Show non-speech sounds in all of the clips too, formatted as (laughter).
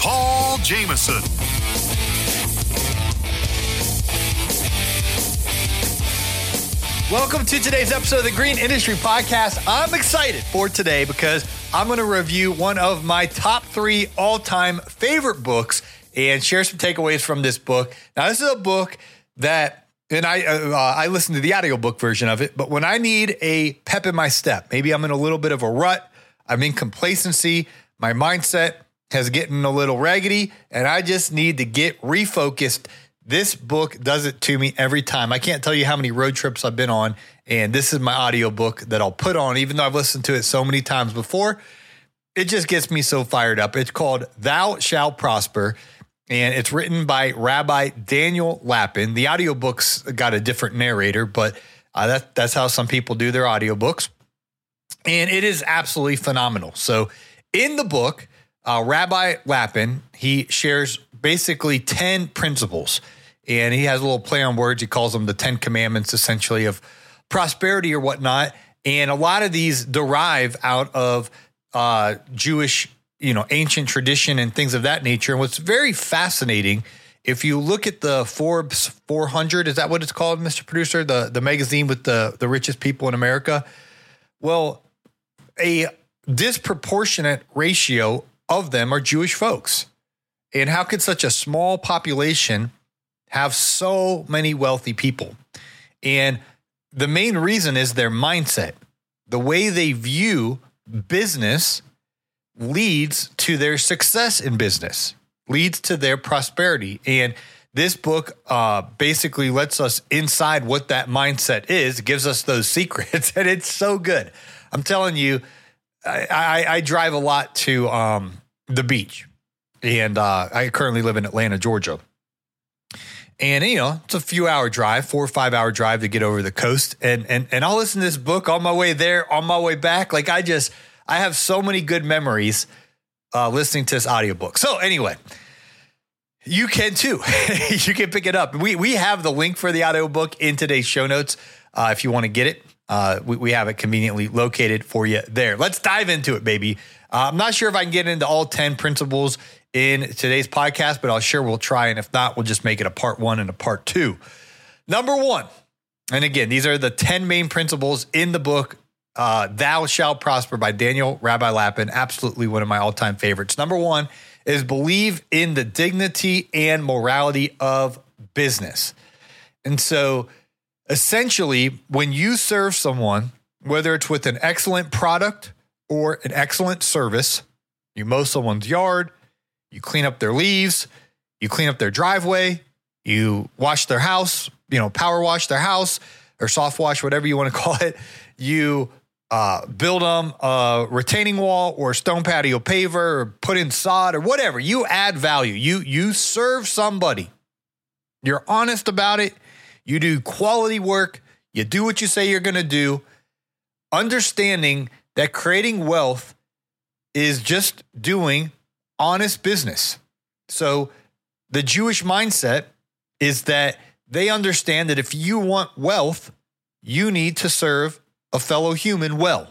Paul Jamison. Welcome to today's episode of the Green Industry Podcast. I'm excited for today because I'm going to review one of my top three all time favorite books and share some takeaways from this book. Now, this is a book that, and I uh, I listened to the audiobook version of it, but when I need a pep in my step, maybe I'm in a little bit of a rut, I'm in complacency, my mindset has getting a little raggedy, and I just need to get refocused this book does it to me every time. I can't tell you how many road trips I've been on, and this is my audiobook that I'll put on, even though I've listened to it so many times before. It just gets me so fired up. It's called Thou Shalt Prosper, and it's written by Rabbi Daniel Lapin. The audiobook's got a different narrator, but uh, that, that's how some people do their audiobooks. And it is absolutely phenomenal. So, in the book, uh, Rabbi Lapin, he shares basically 10 principles and he has a little play on words. He calls them the Ten Commandments, essentially, of prosperity or whatnot. And a lot of these derive out of uh, Jewish, you know, ancient tradition and things of that nature. And what's very fascinating, if you look at the Forbes 400, is that what it's called, Mr. Producer? The the magazine with the the richest people in America. Well, a disproportionate ratio of them are Jewish folks. And how could such a small population have so many wealthy people. And the main reason is their mindset. The way they view business leads to their success in business, leads to their prosperity. And this book uh, basically lets us inside what that mindset is, gives us those (laughs) secrets, and it's so good. I'm telling you, I, I, drive a lot to um, the beach, and uh, I currently live in Atlanta, Georgia. And you know, it's a few hour drive, four or five hour drive to get over the coast. And and and I'll listen to this book on my way there, on my way back. Like I just I have so many good memories uh, listening to this audiobook. So anyway, you can too. (laughs) you can pick it up. We we have the link for the audiobook in today's show notes uh, if you want to get it. Uh, we, we have it conveniently located for you there. Let's dive into it, baby. Uh, I'm not sure if I can get into all 10 principles in today's podcast, but I'll sure we'll try. And if not, we'll just make it a part one and a part two. Number one, and again, these are the 10 main principles in the book, uh, Thou Shalt Prosper by Daniel Rabbi Lapin. Absolutely one of my all time favorites. Number one is believe in the dignity and morality of business. And so essentially, when you serve someone, whether it's with an excellent product or an excellent service, you mow someone's yard, you clean up their leaves, you clean up their driveway, you wash their house, you know, power wash their house or soft wash, whatever you want to (laughs) call it. You uh, build them a retaining wall or stone patio paver or put in sod or whatever. You add value. You you serve somebody. You're honest about it. You do quality work. You do what you say you're going to do. Understanding that creating wealth is just doing honest business. So the Jewish mindset is that they understand that if you want wealth, you need to serve a fellow human well.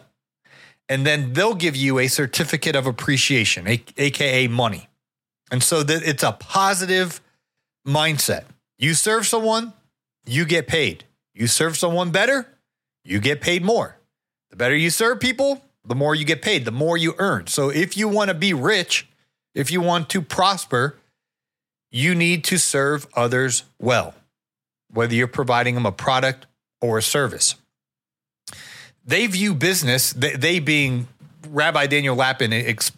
And then they'll give you a certificate of appreciation, aka money. And so that it's a positive mindset. You serve someone, you get paid. You serve someone better, you get paid more. The better you serve people, the more you get paid, the more you earn. So if you want to be rich, if you want to prosper, you need to serve others well, whether you're providing them a product or a service. They view business, they, they being Rabbi Daniel Lapin,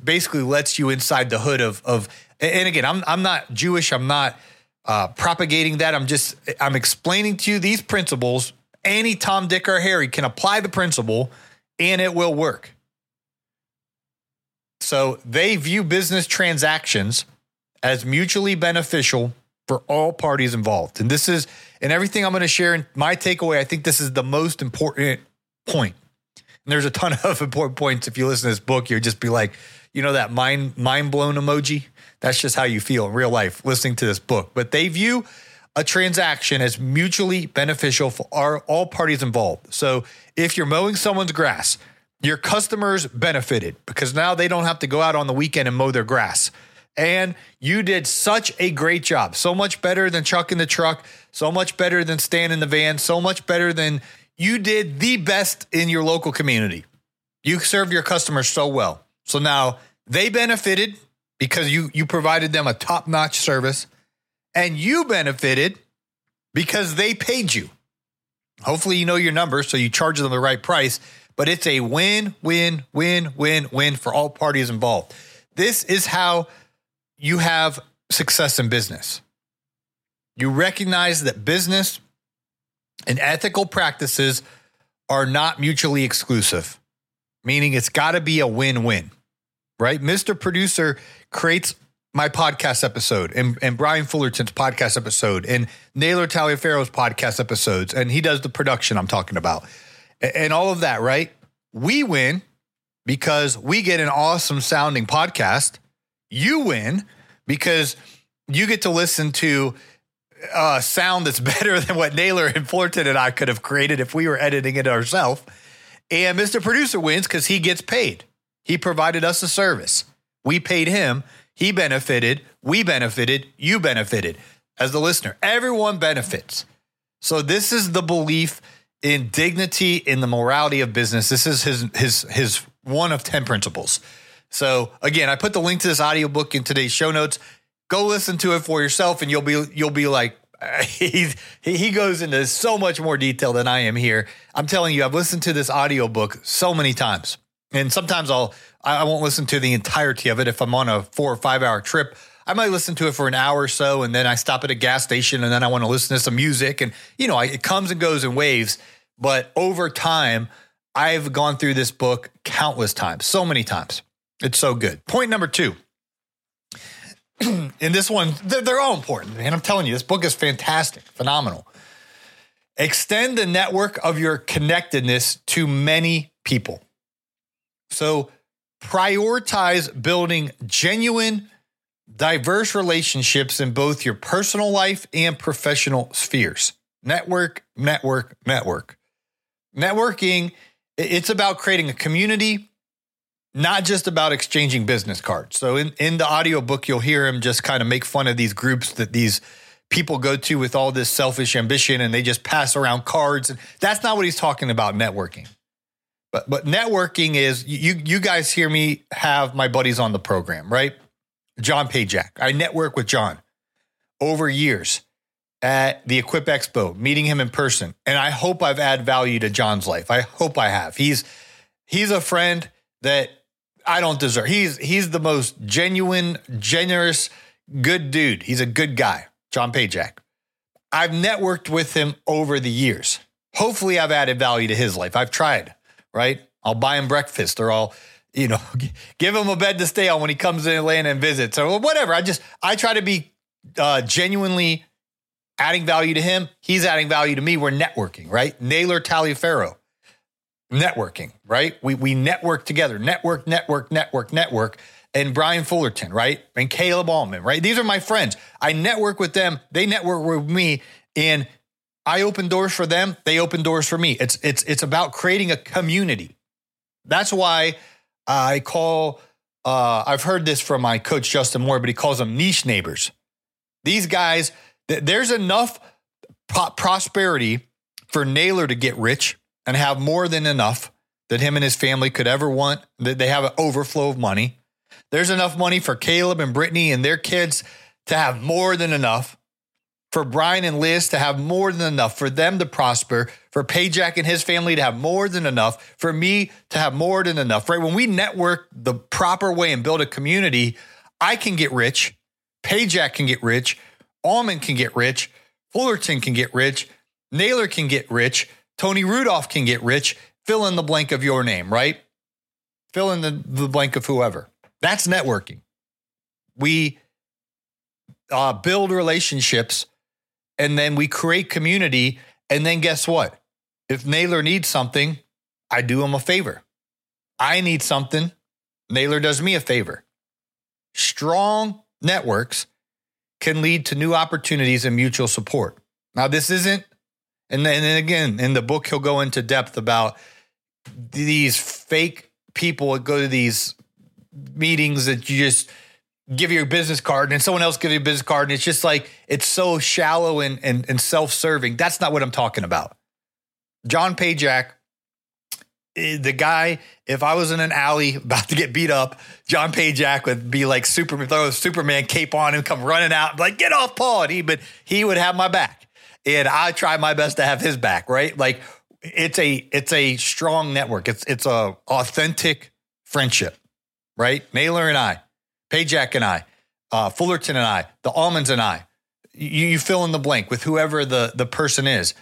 basically lets you inside the hood of, of and again, I'm, I'm not Jewish, I'm not uh, propagating that. I'm just, I'm explaining to you these principles. Any Tom, Dick, or Harry can apply the principle and it will work. So they view business transactions as mutually beneficial for all parties involved. And this is, and everything I'm going to share in my takeaway, I think this is the most important point. And there's a ton (laughs) of important points. If you listen to this book, you'll just be like, you know, that mind mind blown emoji. That's just how you feel in real life listening to this book. But they view a transaction as mutually beneficial for our, all parties involved. So if you're mowing someone's grass, your customers benefited because now they don't have to go out on the weekend and mow their grass. And you did such a great job. So much better than trucking the truck, so much better than staying in the van, so much better than you did the best in your local community. You served your customers so well. So now they benefited because you you provided them a top-notch service and you benefited because they paid you. Hopefully you know your numbers so you charge them the right price, but it's a win win win win win for all parties involved. This is how you have success in business. You recognize that business and ethical practices are not mutually exclusive, meaning it's got to be a win win, right? Mr. Producer creates my podcast episode and, and Brian Fullerton's podcast episode and Naylor Taliaferro's podcast episodes, and he does the production I'm talking about and, and all of that, right? We win because we get an awesome sounding podcast you win because you get to listen to a sound that's (laughs) better than what Naylor and Fullerton and I could have created if we were editing it ourselves. And Mr. Producer wins because he gets paid. He provided us a service. We paid him. He benefited. We benefited. You benefited as the listener. Everyone benefits. So this is the belief in dignity in the morality of business. This is his his his one of 10 principles. So again, I put the link to this audiobook in today's show notes. Go listen to it for yourself and you'll be you'll be like (laughs) he he goes into so much more detail than I am here. I'm telling you, I've listened to this audiobook so many times. And sometimes I'll I won't listen to the entirety of it if I'm on a 4 or 5 hour trip. I might listen to it for an hour or so and then I stop at a gas station and then I want to listen to some music and you know, it comes and goes in waves, but over time I've gone through this book countless times, so many times. It's so good. Point number two. (clears throat) In this one, they're, they're all important. And I'm telling you, this book is fantastic, phenomenal. Extend the network of your connectedness to many people. So prioritize building genuine, diverse relationships in both your personal life and professional spheres. Network, network, network. Networking, it's about creating a community not just about exchanging business cards. So in, in the audiobook, you'll hear him just kind of make fun of these groups that these people go to with all this selfish ambition and they just pass around cards. And that's not what he's talking about networking. But but networking is you you guys hear me have my buddies on the program, right? John Pajak. I network with John over years at the Equip Expo, meeting him in person. And I hope I've added value to John's life. I hope I have. He's he's a friend that I don't deserve. He's he's the most genuine, generous, good dude. He's a good guy, John Pajak. I've networked with him over the years. Hopefully, I've added value to his life. I've tried, right? I'll buy him breakfast or I'll, you know, (laughs) give him a bed to stay on when he comes in Atlanta and visits or whatever. I just, I try to be uh, genuinely adding value to him. He's adding value to me. We're networking, right? Naylor Taliaferro networking, right? We we network together, network, network, network, network. And Brian Fullerton, right? And Caleb Allman, right? These are my friends. I network with them. They network with me. And I open doors for them. They open doors for me. It's it's it's about creating a community. That's why I call uh, I've heard this from my coach Justin Moore, but he calls them niche neighbors. These guys, th- there's enough pro- prosperity for Naylor to get rich and have more than enough that him and his family could ever want. That they have an overflow of money. There's enough money for Caleb and Brittany and their kids to have more than enough. For Brian and Liz to have more than enough, for them to prosper, for Pajak and his family to have more than enough, for me to have more than enough, right? When we network the proper way and build a community, I can get rich, Pajak can get rich, Allman can get rich, Fullerton can get rich, Naylor can get rich, Tony Rudolph can get rich. Fill in the blank of your name, right? Fill in the, the blank of whoever. That's networking. We uh, build relationships, and then we create community. And then guess what? If Naylor needs something, I do him a favor. I need something, Naylor does me a favor. Strong networks can lead to new opportunities and mutual support. Now, this isn't, and then and again, in the book, he'll go into depth about these fake people that go to these meetings that you just give you a business card and someone else give you a business card. And it's just like, it's so shallow and, and, and self serving. That's not what I'm talking about. John Pajak, eh, the guy, if I was in an alley (laughs) about to get beat up, John Pajak would be like Superman, throw a Superman cape on and come running out, like, get off Paul. And he, but he would have my back. And I try my best to have his back, right? Like it's a it's a strong network. It's it's a authentic friendship, right? Naylor and I, Pajak and I, uh, Fullerton and I, the Allmans and I. You, you, fill in the blank with whoever the the person is.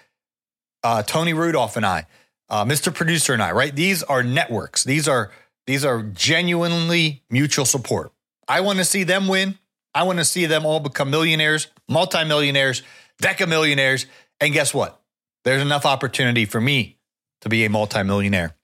Uh, Tony Rudolph and I, uh, Mr. Producer and I, right? These are networks. These are these are genuinely mutual support. I want to see them win. I want to see them all become millionaires, multimillionaires, decamillionaires. And guess what? There's enough opportunity for me to be a multimillionaire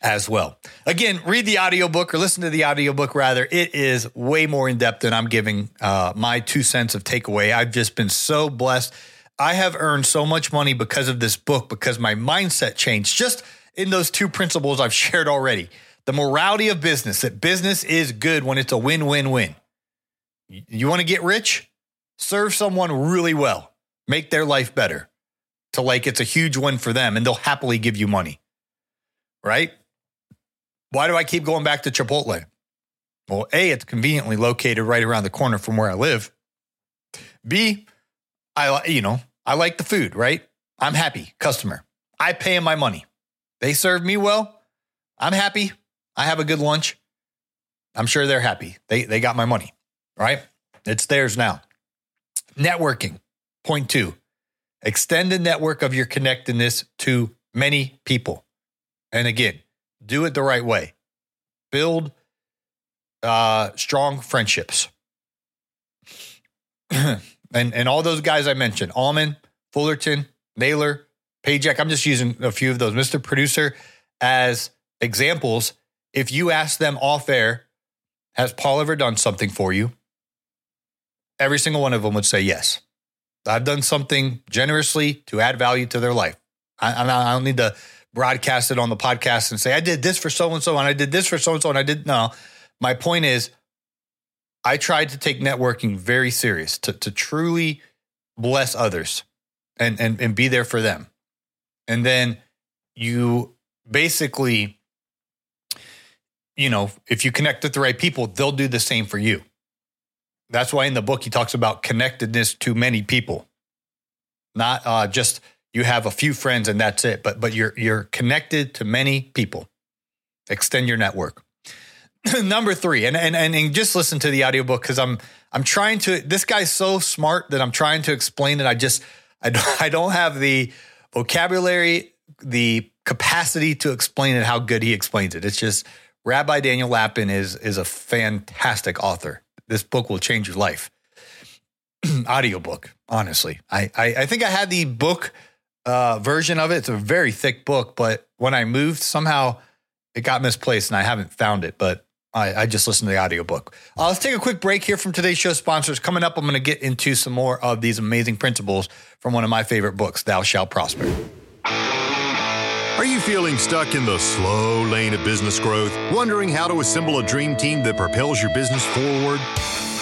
as well. Again, read the audiobook or listen to the audiobook rather. It is way more in depth than I'm giving uh, my two cents of takeaway. I've just been so blessed. I have earned so much money because of this book because my mindset changed just in those two principles I've (laughs) shared already. The morality of business, that business is good when it's a win win win. You want to get rich? Serve someone really well, make their life better to like it's a huge win for them and they'll happily give you money. Right? Why do I keep going back to Chipotle? Well, A, it's conveniently located right around the corner from where I live. B, I you know, I like the food, right? I'm happy customer. I pay them my money. They serve me well. I'm happy. I have a good lunch. I'm sure they're happy. They they got my money, right? It's theirs now. Networking. Point 2. Extend the network of your connectedness to many people. And again, do it the right way. Build uh, strong friendships. (clears throat) and and all those guys I mentioned, Allman, Fullerton, Naylor, Pajak. I'm just using a few of those. Mr. Producer as examples. If you ask them off air, has Paul ever done something for you? Every single one of them would say yes. I've done something generously to add value to their life. I, I don't need to broadcast it on the podcast and say, I did this for so and so, and I did this for so and so, and I did. No, my point is, I tried to take networking very serious to, to truly bless others and, and, and be there for them. And then you basically, you know, if you connect with the right people, they'll do the same for you. That's why in the book he talks about connectedness to many people, not uh, just you have a few friends and that's it, but but you're you're connected to many people. Extend your network. (clears throat) Number three, and, and and just listen to the audiobook because I'm I'm trying to. This guy's so smart that I'm trying to explain it. I just (laughs) I don't I don't have the vocabulary, the capacity to explain it. How good he explains it. It's just Rabbi Daniel Lapin is is a fantastic author this book will change your life. (clears throat) Audiobook, honestly. I, I, I think I had the book uh, version of it. It's a very thick book, but when I moved, somehow it got misplaced and I haven't found it. But I, I just listened to the audiobook. Uh, let's take a quick break here from today's show sponsors. Coming up, I'm going to get into some more of these amazing principles from one of my favorite books, Thou Shalt Prosper. Are you feeling stuck in the slow lane of business growth, wondering how to assemble a dream team that propels your business forward?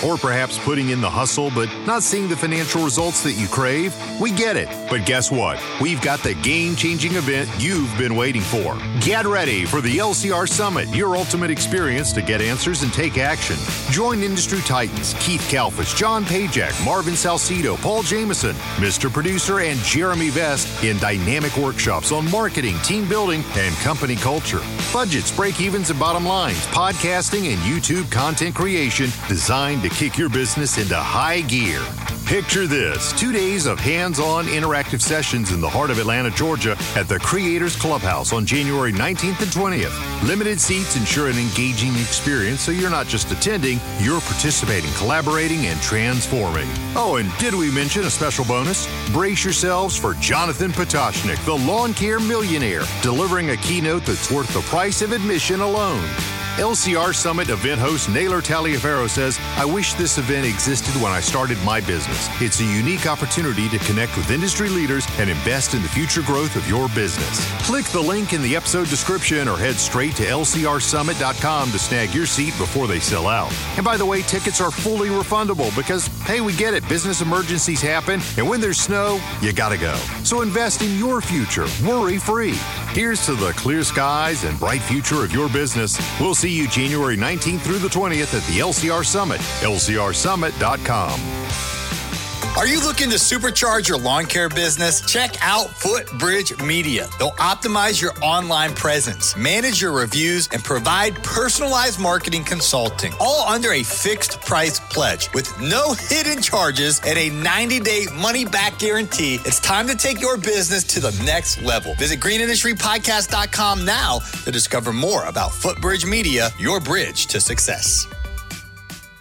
Or perhaps putting in the hustle but not seeing the financial results that you crave? We get it. But guess what? We've got the game changing event you've been waiting for. Get ready for the LCR Summit, your ultimate experience to get answers and take action. Join industry titans Keith Kalfas, John Pajak, Marvin Salcido, Paul Jamison, Mr. Producer, and Jeremy Vest in dynamic workshops on marketing, team building, and company culture. Budgets, break evens, and bottom lines, podcasting, and YouTube content creation designed to kick your business into high gear. Picture this two days of hands on interactive sessions in the heart of Atlanta, Georgia at the Creators Clubhouse on January 19th and 20th. Limited seats ensure an engaging experience so you're not just attending, you're participating, collaborating, and transforming. Oh, and did we mention a special bonus? Brace yourselves for Jonathan Pototschnik, the lawn care millionaire, delivering a keynote that's worth the price of admission alone. LCR Summit event host Naylor Taliaferro says, I wish this event existed when I started my business. It's a unique opportunity to connect with industry leaders and invest in the future growth of your business. Click the link in the episode description or head straight to lcrsummit.com to snag your seat before they sell out. And by the way, tickets are fully refundable because, hey, we get it, business emergencies happen, and when there's snow, you gotta go. So invest in your future, worry free. Here's to the clear skies and bright future of your business. We'll see you January 19th through the 20th at the LCR Summit, lcrsummit.com. Are you looking to supercharge your lawn care business? Check out Footbridge Media. They'll optimize your online presence, manage your reviews, and provide personalized marketing consulting, all under a fixed price pledge with no hidden charges and a 90 day money back guarantee. It's time to take your business to the next level. Visit greenindustrypodcast.com now to discover more about Footbridge Media, your bridge to success.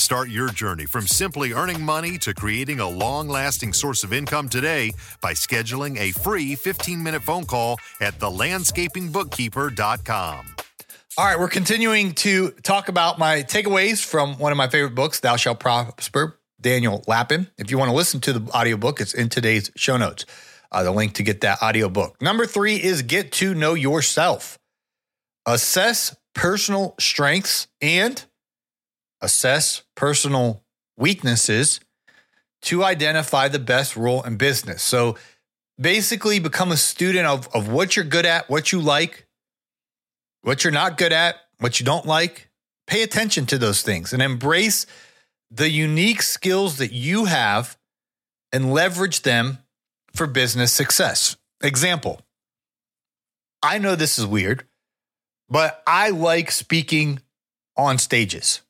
Start your journey from simply earning money to creating a long lasting source of income today by scheduling a free 15 minute phone call at thelandscapingbookkeeper.com. All right, we're continuing to talk about my takeaways from one of my favorite books, Thou Shalt Prosper, Daniel Lapin. If you want to listen to the audiobook, it's in today's show notes. Uh, the link to get that audiobook. Number three is get to know yourself. Assess personal strengths and assess personal weaknesses to identify the best role in business. So basically become a student of, of what you're good at, what you like, what you're not good at, what you don't like. Pay attention to those things and embrace the unique skills that you have and leverage them for business success. Example I know this is weird, but I like speaking on stages.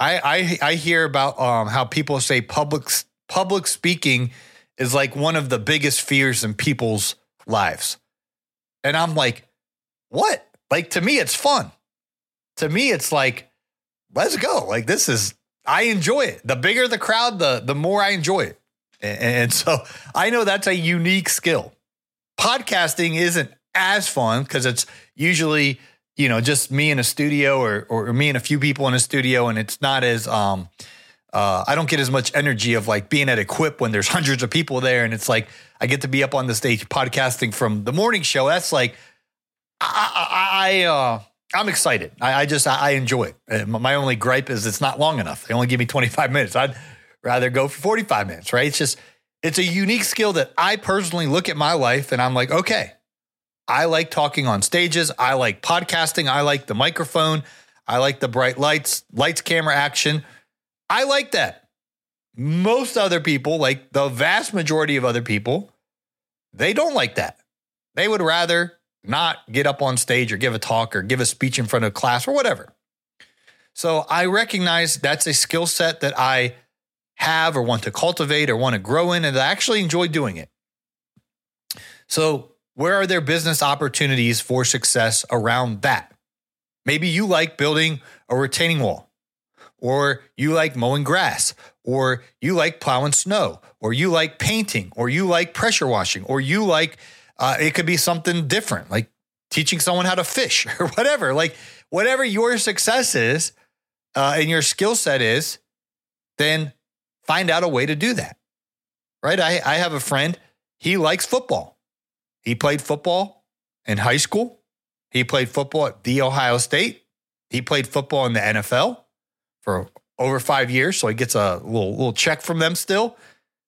I I, I hear about um, how people say public public speaking is like one of the biggest fears in people's lives, and I'm like, what? Like to me, it's fun. To me, it's like, let's go. Like this is I enjoy it. The bigger the crowd, the the more I enjoy it. And, and so I know that's a unique skill. Podcasting isn't as fun because it's usually you know, just me in a studio or or me and a few people in a studio, and it's not as um uh, I don't get as much energy of like being at Equip when there's (laughs) hundreds of people there, and it's like I get to be up on the stage podcasting from the morning show. That's like I I, I uh, I'm excited. I, I just I, I enjoy it. Uh, my only gripe is it's not long enough. They only give me (laughs) 25 minutes. I'd rather go for 45 minutes. Right? It's just it's a unique skill that I personally look at my life and I'm like, okay, I like talking on stages. I like podcasting. I like the microphone. I like the bright lights, lights, camera action. I like that. Most other people, like the vast majority of other people, they don't like that. They would rather not get up on stage or give a talk or give a speech in front of class or whatever. So I recognize that's a skill set that I have or want to cultivate or want to grow in, and I actually enjoy doing it. So where are there business opportunities for success around that? Maybe you like building a retaining wall, or you like mowing grass, or you like plowing snow, or you like painting, or you like pressure washing, or you like uh, it could be something different, like teaching someone how to fish (laughs) or whatever. Like whatever your success is uh, and your skill set is, then find out a way to do that. Right? I, I have a friend, he likes football. He played football in high school. He played football at The Ohio State. He played football in the NFL for over five years. So he gets a little, little check from them still.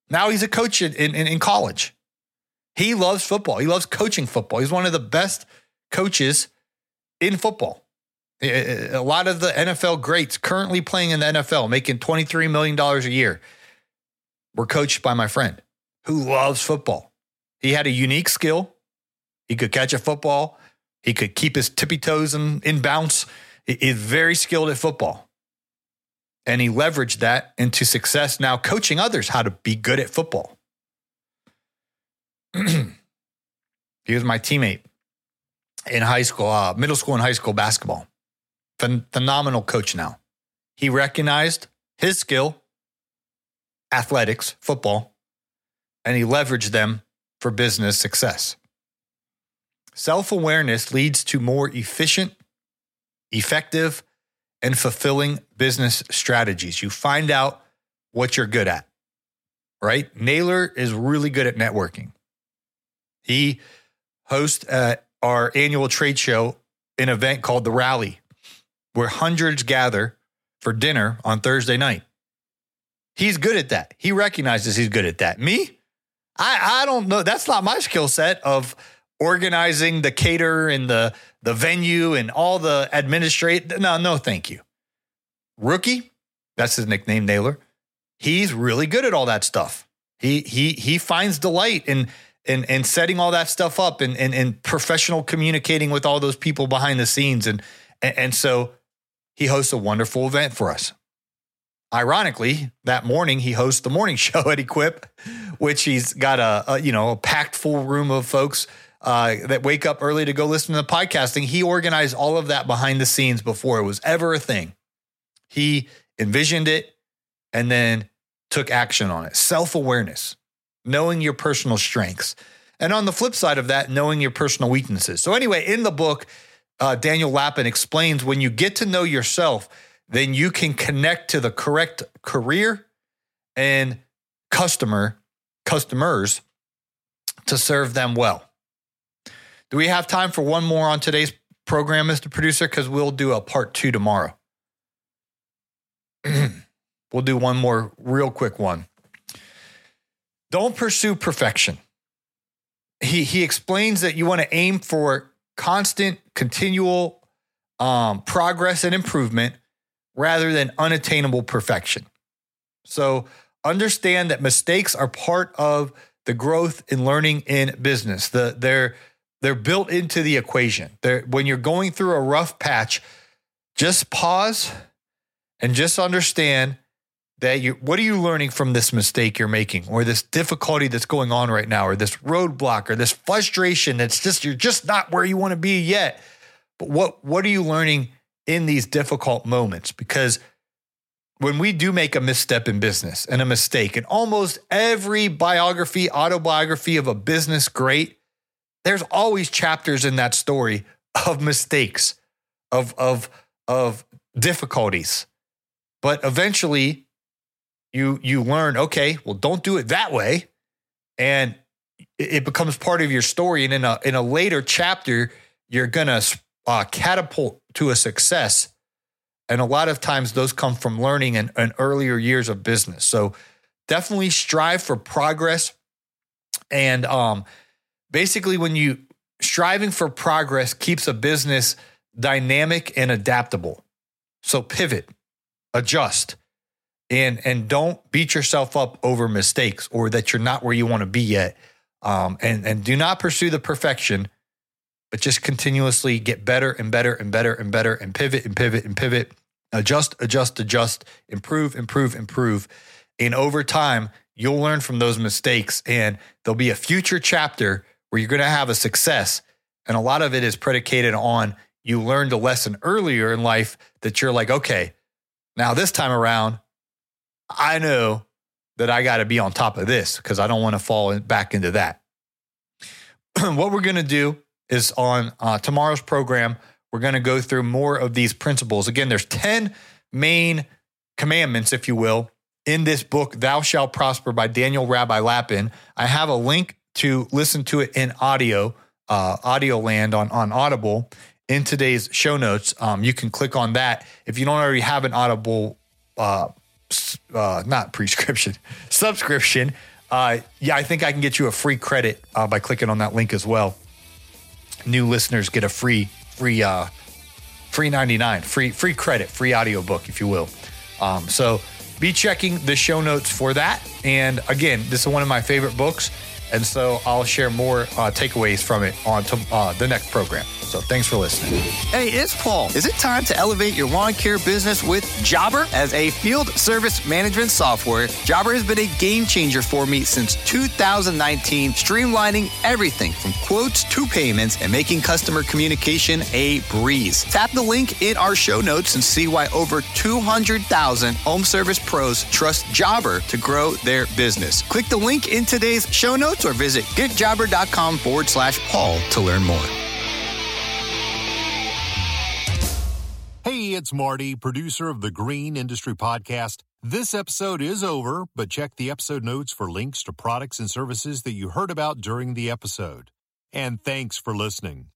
Now he's a coach in, in, in college. He loves football. He loves coaching football. He's one of the best coaches in football. A lot of the NFL greats currently playing in the NFL, making $23 million a year, were coached by my friend who loves football. He had a unique skill. He could catch a football, he could keep his tippy toes in, in bounce. He's very skilled at football. And he leveraged that into success now coaching others how to be good at football. (clears throat) he was my teammate in high school, uh, middle school and high school basketball. Phen- phenomenal coach now. He recognized his skill, athletics, football, and he leveraged them for business success. Self awareness leads to more efficient, effective, and fulfilling business strategies. You find out what you're good at, right? Naylor is really good at networking. He hosts at our annual trade show an event called the Rally, where hundreds gather for dinner on Thursday night. He's good at that. He recognizes he's good at that. Me, I, I don't know. That's not my skill set of organizing the cater and the the venue and all the administrate. No, no, thank you. Rookie, that's his nickname, Naylor. He's really good at all that stuff. He he he finds delight in in in setting all that stuff up and and, and professional communicating with all those people behind the scenes and, and and so he hosts a wonderful event for us. Ironically, that morning he hosts the morning (laughs) show at Equip, which he's got a, a you know a packed full room of folks uh, that wake up early to go listen to the podcasting. He organized all of that behind the scenes before it was ever a thing. He envisioned it and then took action on it. Self awareness, knowing your personal strengths. And on the flip side of that, knowing your personal weaknesses. So, anyway, in the book, uh, Daniel Lapin explains when you get to know yourself, then you can connect to the correct career and customer customers to serve them well. Do we have time for one more on today's program, Mr. Producer? Because we'll do a part two tomorrow. (clears throat) we'll do one more real quick one. Don't pursue perfection. He, he explains that you want to aim for constant, continual um, progress and improvement rather than unattainable perfection. So understand that mistakes are part of the growth and learning in business. The, they're they're built into the equation. They're, when you're going through a rough patch, just pause and just understand that you what are you learning from this mistake you're making or this difficulty that's going on right now or this roadblock or this frustration that's just you're just not where you want to be yet. But what what are you learning in these difficult moments? Because when we do make a misstep in business and a mistake, and almost every biography, autobiography of a business great there's always chapters in that story of mistakes, of of of difficulties. But eventually you you learn, okay, well don't do it that way. And it becomes part of your story and in a in a later chapter you're to uh, catapult to a success. And a lot of times those come from learning in, in earlier years of business. So definitely strive for progress and um basically when you striving for progress keeps a business dynamic and adaptable. So pivot, adjust, and and don't beat yourself up over mistakes or that you're not where you want to be yet. Um, and and do not pursue the perfection, but just continuously get better and better and better and better and pivot and pivot and pivot, adjust, adjust, adjust, improve, improve, improve. And over time, you'll learn from those mistakes, and there'll be a future chapter where you're going to have a success. And a lot of it is predicated on you learned a lesson earlier in life that you're like, okay, now this time around, I know that I got to be on top of this because I don't want to fall back into that. (clears throat) what we're going to do is on uh, tomorrow's program, we're going to go through more of these principles. Again, there's 10 main commandments, if you will, in this book, Thou Shalt Prosper by Daniel Rabbi Lapin. I have a link to listen to it in audio, uh, audio land on, on Audible in today's show notes. Um, you can click on that. If you don't already have an Audible, uh, uh, not prescription, (laughs) subscription, uh, yeah, I think I can get you a free credit uh, by clicking on that link as well. New listeners get a free, free, uh, free 99, free, free credit, free audiobook, if you will. Um, so be checking the show notes for that. And again, this is one of my favorite books. And so I'll share more uh, takeaways from it on to, uh, the next program. So thanks for listening. Hey, it's Paul. Is it time to elevate your lawn care business with Jobber? As a field service management software, Jobber has been a game changer for me since 2019, streamlining everything from quotes to payments and making customer communication a breeze. Tap the link in our show notes and see why over 200,000 home service pros trust Jobber to grow their business. Click the link in today's show notes or visit getjobber.com forward slash Paul to learn more. Hey, it's Marty, producer of the Green Industry Podcast. This episode is over, but check the episode notes for links to products and services that you heard about during the episode. And thanks for listening.